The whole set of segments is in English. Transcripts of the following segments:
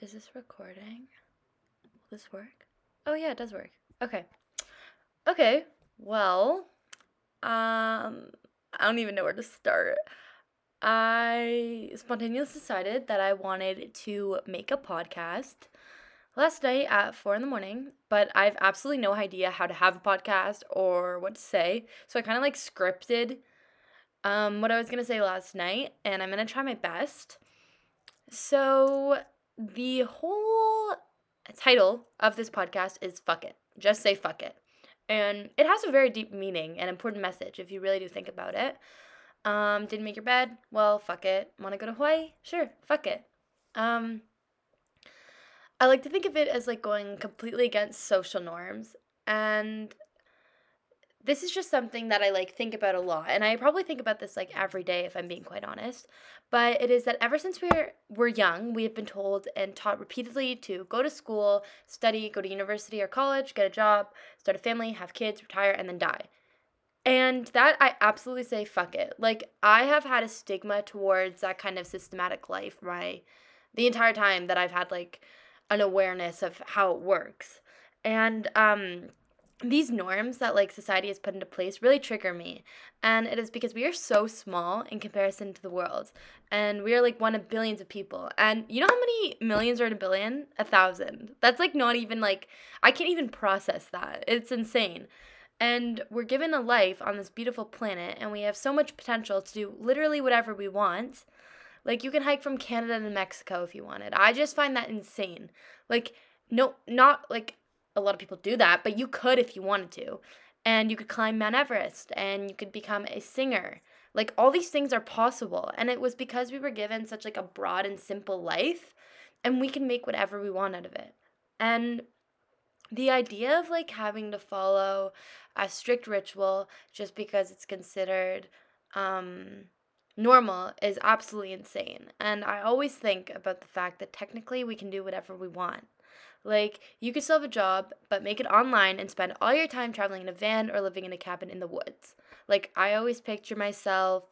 Is this recording? Will this work? Oh yeah, it does work. Okay. Okay. Well, um I don't even know where to start. I spontaneously decided that I wanted to make a podcast last night at four in the morning, but I've absolutely no idea how to have a podcast or what to say. So I kind of like scripted um, what I was gonna say last night, and I'm gonna try my best. So the whole title of this podcast is Fuck It. Just say fuck it. And it has a very deep meaning and important message if you really do think about it. Um, didn't make your bed? Well, fuck it. Want to go to Hawaii? Sure, fuck it. Um, I like to think of it as like going completely against social norms. And this is just something that I like think about a lot. And I probably think about this like every day if I'm being quite honest. But it is that ever since we're we're young, we have been told and taught repeatedly to go to school, study, go to university or college, get a job, start a family, have kids, retire, and then die. And that I absolutely say fuck it. Like I have had a stigma towards that kind of systematic life my the entire time that I've had like an awareness of how it works. And um these norms that like society has put into place really trigger me and it is because we are so small in comparison to the world and we are like one of billions of people and you know how many millions are in a billion? A thousand. That's like not even like i can't even process that. It's insane. And we're given a life on this beautiful planet and we have so much potential to do literally whatever we want. Like you can hike from canada to mexico if you wanted. I just find that insane. Like no not like a lot of people do that, but you could if you wanted to. And you could climb Mount Everest and you could become a singer. Like all these things are possible. And it was because we were given such like a broad and simple life and we can make whatever we want out of it. And the idea of like having to follow a strict ritual just because it's considered um normal is absolutely insane. And I always think about the fact that technically we can do whatever we want. Like, you could still have a job, but make it online and spend all your time traveling in a van or living in a cabin in the woods. Like, I always picture myself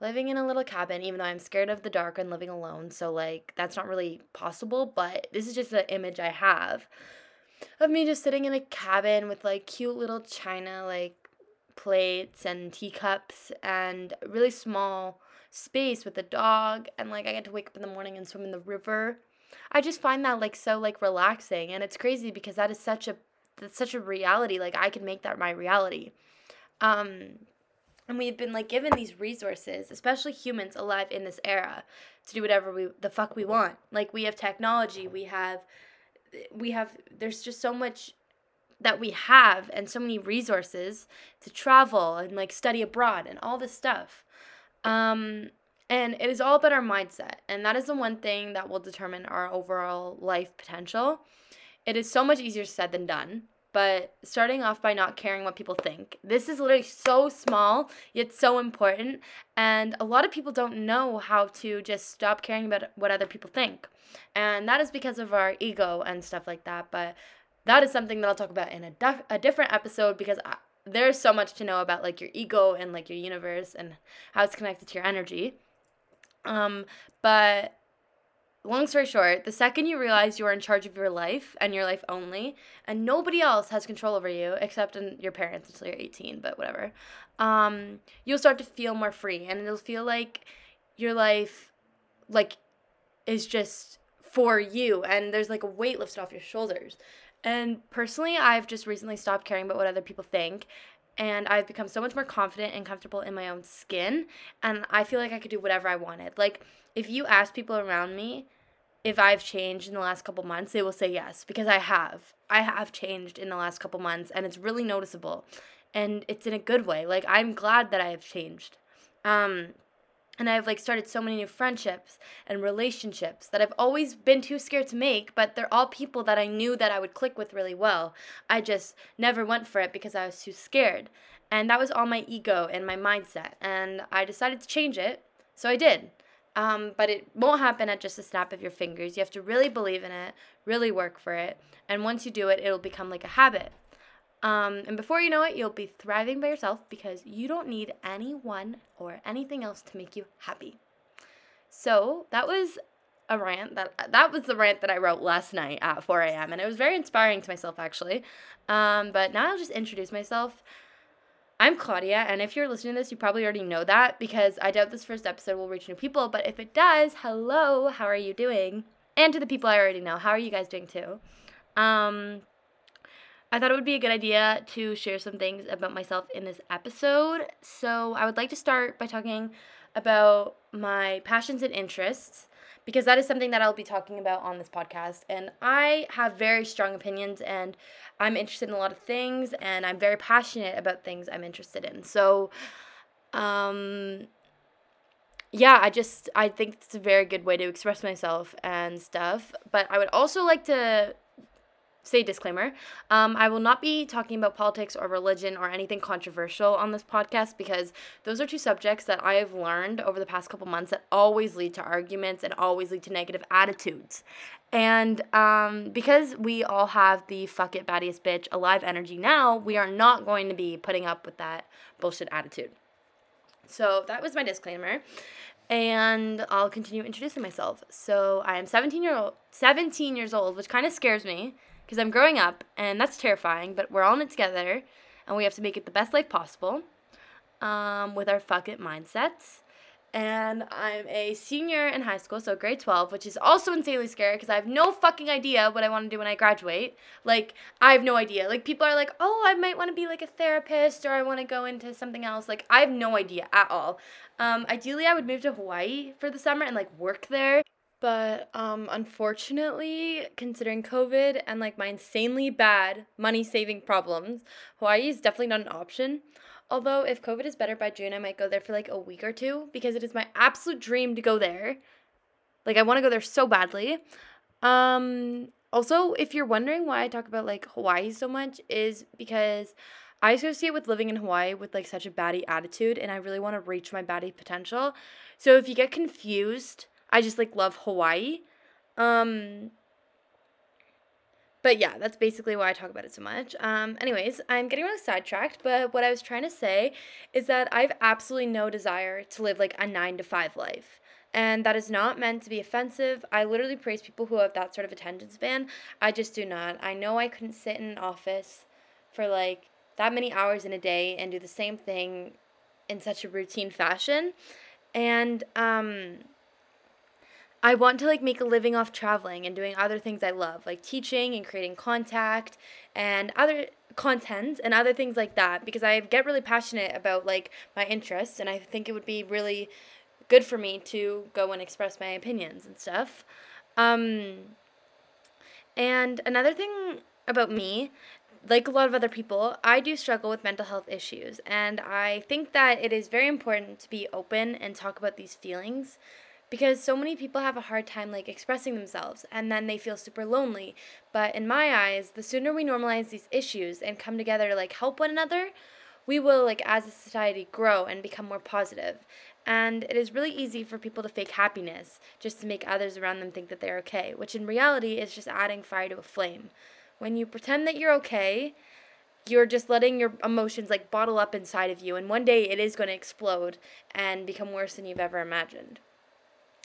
living in a little cabin, even though I'm scared of the dark and living alone. So, like, that's not really possible, but this is just the image I have of me just sitting in a cabin with like cute little china, like plates and teacups and really small space with a dog. And like, I get to wake up in the morning and swim in the river I just find that like so like relaxing and it's crazy because that is such a that's such a reality. Like I can make that my reality. Um and we've been like given these resources, especially humans alive in this era, to do whatever we the fuck we want. Like we have technology, we have we have there's just so much that we have and so many resources to travel and like study abroad and all this stuff. Um and it is all about our mindset. And that is the one thing that will determine our overall life potential. It is so much easier said than done. But starting off by not caring what people think. This is literally so small, yet so important. And a lot of people don't know how to just stop caring about what other people think. And that is because of our ego and stuff like that. But that is something that I'll talk about in a, def- a different episode because I, there's so much to know about like your ego and like your universe and how it's connected to your energy. Um, but long story short, the second you realize you are in charge of your life and your life only, and nobody else has control over you except in your parents until you're 18, but whatever, um, you'll start to feel more free and it'll feel like your life like is just for you and there's like a weight lifted off your shoulders. And personally, I've just recently stopped caring about what other people think and I've become so much more confident and comfortable in my own skin and I feel like I could do whatever I wanted. Like if you ask people around me if I've changed in the last couple months, they will say yes because I have. I have changed in the last couple months and it's really noticeable. And it's in a good way. Like I'm glad that I have changed. Um and I've like started so many new friendships and relationships that I've always been too scared to make, but they're all people that I knew that I would click with really well. I just never went for it because I was too scared. And that was all my ego and my mindset. And I decided to change it, so I did. Um, but it won't happen at just a snap of your fingers. You have to really believe in it, really work for it. And once you do it, it'll become like a habit. Um, and before you know it, you'll be thriving by yourself because you don't need anyone or anything else to make you happy. So that was a rant that that was the rant that I wrote last night at 4 a.m. and it was very inspiring to myself actually. Um, but now I'll just introduce myself. I'm Claudia, and if you're listening to this, you probably already know that because I doubt this first episode will reach new people. But if it does, hello, how are you doing? And to the people I already know, how are you guys doing too? Um, I thought it would be a good idea to share some things about myself in this episode. So I would like to start by talking about my passions and interests because that is something that I'll be talking about on this podcast. And I have very strong opinions and I'm interested in a lot of things and I'm very passionate about things I'm interested in. So, um, yeah, I just I think it's a very good way to express myself and stuff. But I would also like to say disclaimer um, i will not be talking about politics or religion or anything controversial on this podcast because those are two subjects that i have learned over the past couple months that always lead to arguments and always lead to negative attitudes and um, because we all have the fuck it baddest bitch alive energy now we are not going to be putting up with that bullshit attitude so that was my disclaimer and I'll continue introducing myself. So I am 17 year old, 17 years old, which kind of scares me because I'm growing up, and that's terrifying. But we're all in it together, and we have to make it the best life possible um, with our fuck it mindsets. And I'm a senior in high school, so grade 12, which is also insanely scary because I have no fucking idea what I want to do when I graduate. Like, I have no idea. Like, people are like, oh, I might want to be like a therapist or I want to go into something else. Like, I have no idea at all. Um, ideally, I would move to Hawaii for the summer and like work there. But um, unfortunately, considering COVID and like my insanely bad money saving problems, Hawaii is definitely not an option. Although, if COVID is better by June, I might go there for like a week or two because it is my absolute dream to go there. Like, I want to go there so badly. Um, also, if you're wondering why I talk about like Hawaii so much, is because I associate with living in Hawaii with like such a baddie attitude and I really want to reach my baddie potential. So if you get confused I just like love Hawaii. Um but yeah, that's basically why I talk about it so much. Um, anyways, I'm getting really sidetracked, but what I was trying to say is that I've absolutely no desire to live like a nine to five life. And that is not meant to be offensive. I literally praise people who have that sort of attention span. I just do not. I know I couldn't sit in an office for like that many hours in a day and do the same thing in such a routine fashion. And um, I want to like make a living off traveling and doing other things I love, like teaching and creating contact and other content and other things like that because I get really passionate about like my interests and I think it would be really good for me to go and express my opinions and stuff. Um and another thing about me like a lot of other people, I do struggle with mental health issues, and I think that it is very important to be open and talk about these feelings because so many people have a hard time like expressing themselves and then they feel super lonely. But in my eyes the sooner we normalize these issues and come together to like help one another we will like as a society grow and become more positive. and it is really easy for people to fake happiness just to make others around them think that they're okay which in reality is just adding fire to a flame. When you pretend that you're okay you're just letting your emotions like bottle up inside of you and one day it is going to explode and become worse than you've ever imagined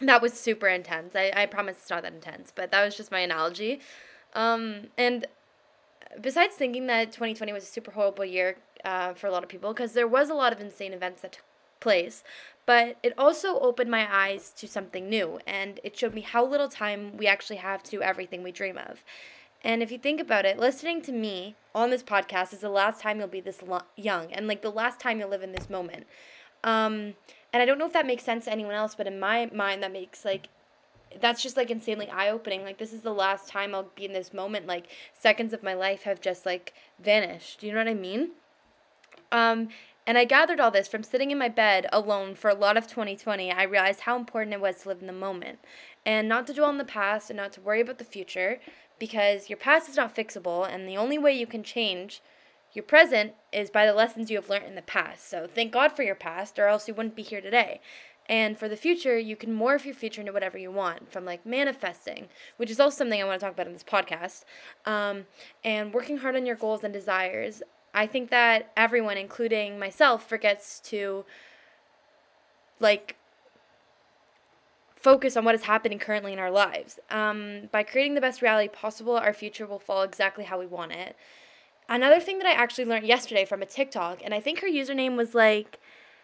that was super intense. I, I promise it's not that intense, but that was just my analogy. Um, and besides thinking that 2020 was a super horrible year uh, for a lot of people, because there was a lot of insane events that took place, but it also opened my eyes to something new, and it showed me how little time we actually have to do everything we dream of. And if you think about it, listening to me on this podcast is the last time you'll be this lo- young, and like the last time you'll live in this moment. Um, and I don't know if that makes sense to anyone else, but in my mind, that makes like that's just like insanely eye opening. Like this is the last time I'll be in this moment. Like seconds of my life have just like vanished. You know what I mean? Um, and I gathered all this from sitting in my bed alone for a lot of 2020. I realized how important it was to live in the moment and not to dwell on the past and not to worry about the future because your past is not fixable and the only way you can change your present is by the lessons you have learned in the past. So thank God for your past, or else you wouldn't be here today. And for the future, you can morph your future into whatever you want, from like manifesting, which is also something I want to talk about in this podcast, um, and working hard on your goals and desires. I think that everyone, including myself, forgets to like focus on what is happening currently in our lives. Um, by creating the best reality possible, our future will fall exactly how we want it. Another thing that I actually learned yesterday from a TikTok, and I think her username was like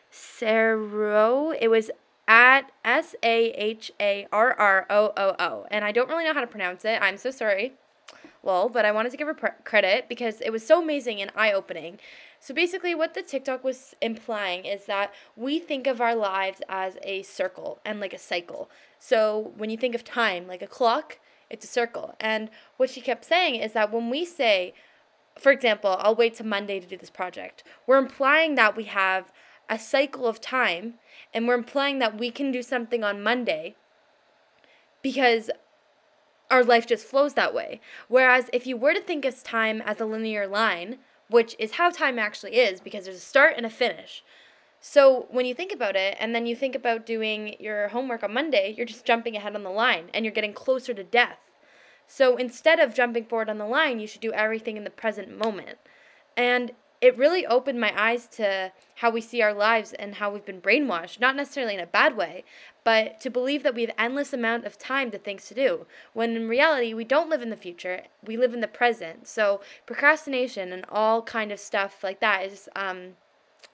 Saro. It was at S A H A R R O O O. And I don't really know how to pronounce it. I'm so sorry. Well, but I wanted to give her credit because it was so amazing and eye opening. So basically, what the TikTok was implying is that we think of our lives as a circle and like a cycle. So when you think of time, like a clock, it's a circle. And what she kept saying is that when we say, for example, I'll wait to Monday to do this project, we're implying that we have a cycle of time and we're implying that we can do something on Monday because our life just flows that way. Whereas if you were to think of time as a linear line, which is how time actually is because there's a start and a finish. So when you think about it, and then you think about doing your homework on Monday, you're just jumping ahead on the line and you're getting closer to death. So instead of jumping forward on the line, you should do everything in the present moment. And it really opened my eyes to how we see our lives and how we've been brainwashed, not necessarily in a bad way, but to believe that we have endless amount of time to things to do, when in reality we don't live in the future, we live in the present. So procrastination and all kind of stuff like that is um,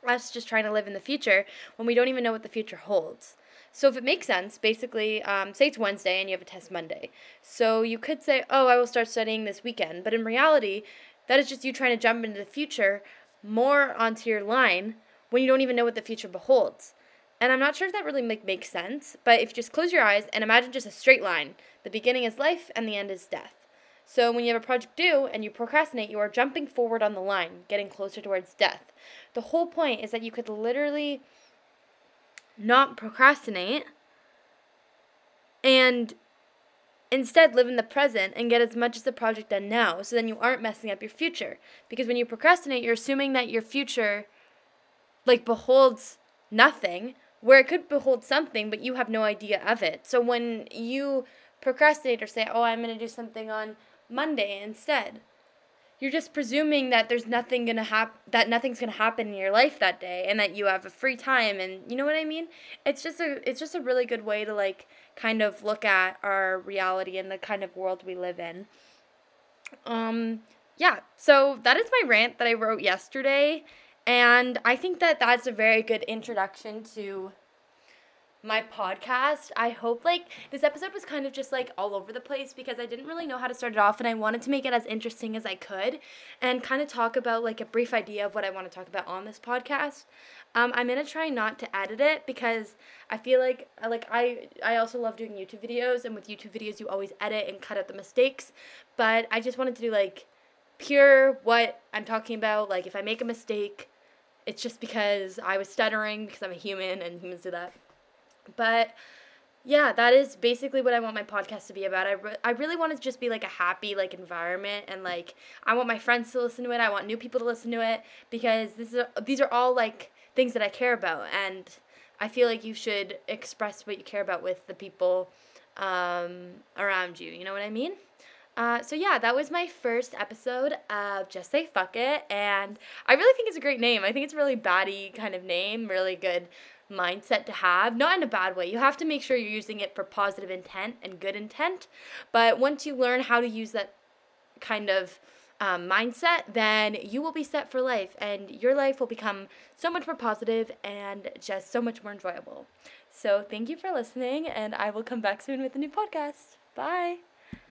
us just trying to live in the future when we don't even know what the future holds. So if it makes sense, basically, um, say it's Wednesday and you have a test Monday. So you could say, oh, I will start studying this weekend. But in reality, that is just you trying to jump into the future more onto your line when you don't even know what the future beholds. And I'm not sure if that really make, makes sense, but if you just close your eyes and imagine just a straight line, the beginning is life and the end is death. So when you have a project due and you procrastinate, you are jumping forward on the line, getting closer towards death. The whole point is that you could literally not procrastinate and Instead, live in the present and get as much as the project done now so then you aren't messing up your future. Because when you procrastinate, you're assuming that your future like beholds nothing, where it could behold something, but you have no idea of it. So when you procrastinate or say, "Oh, I'm going to do something on Monday instead," you're just presuming that there's nothing gonna happen that nothing's gonna happen in your life that day and that you have a free time and you know what i mean? It's just a it's just a really good way to like kind of look at our reality and the kind of world we live in. Um yeah so that is my rant that i wrote yesterday and i think that that's a very good introduction to my podcast. I hope like this episode was kind of just like all over the place because I didn't really know how to start it off and I wanted to make it as interesting as I could and kind of talk about like a brief idea of what I want to talk about on this podcast. Um, I'm gonna try not to edit it because I feel like like I I also love doing YouTube videos and with YouTube videos you always edit and cut out the mistakes, but I just wanted to do like pure what I'm talking about. Like if I make a mistake, it's just because I was stuttering because I'm a human and humans do that. But yeah, that is basically what I want my podcast to be about. I, re- I really want it to just be like a happy like environment and like I want my friends to listen to it. I want new people to listen to it because this is these are all like things that I care about and I feel like you should express what you care about with the people um, around you. You know what I mean? Uh, so yeah, that was my first episode of Just Say Fuck It, and I really think it's a great name. I think it's a really baddie kind of name, really good mindset to have, not in a bad way. You have to make sure you're using it for positive intent and good intent. But once you learn how to use that kind of um, mindset, then you will be set for life and your life will become so much more positive and just so much more enjoyable. So, thank you for listening, and I will come back soon with a new podcast. Bye.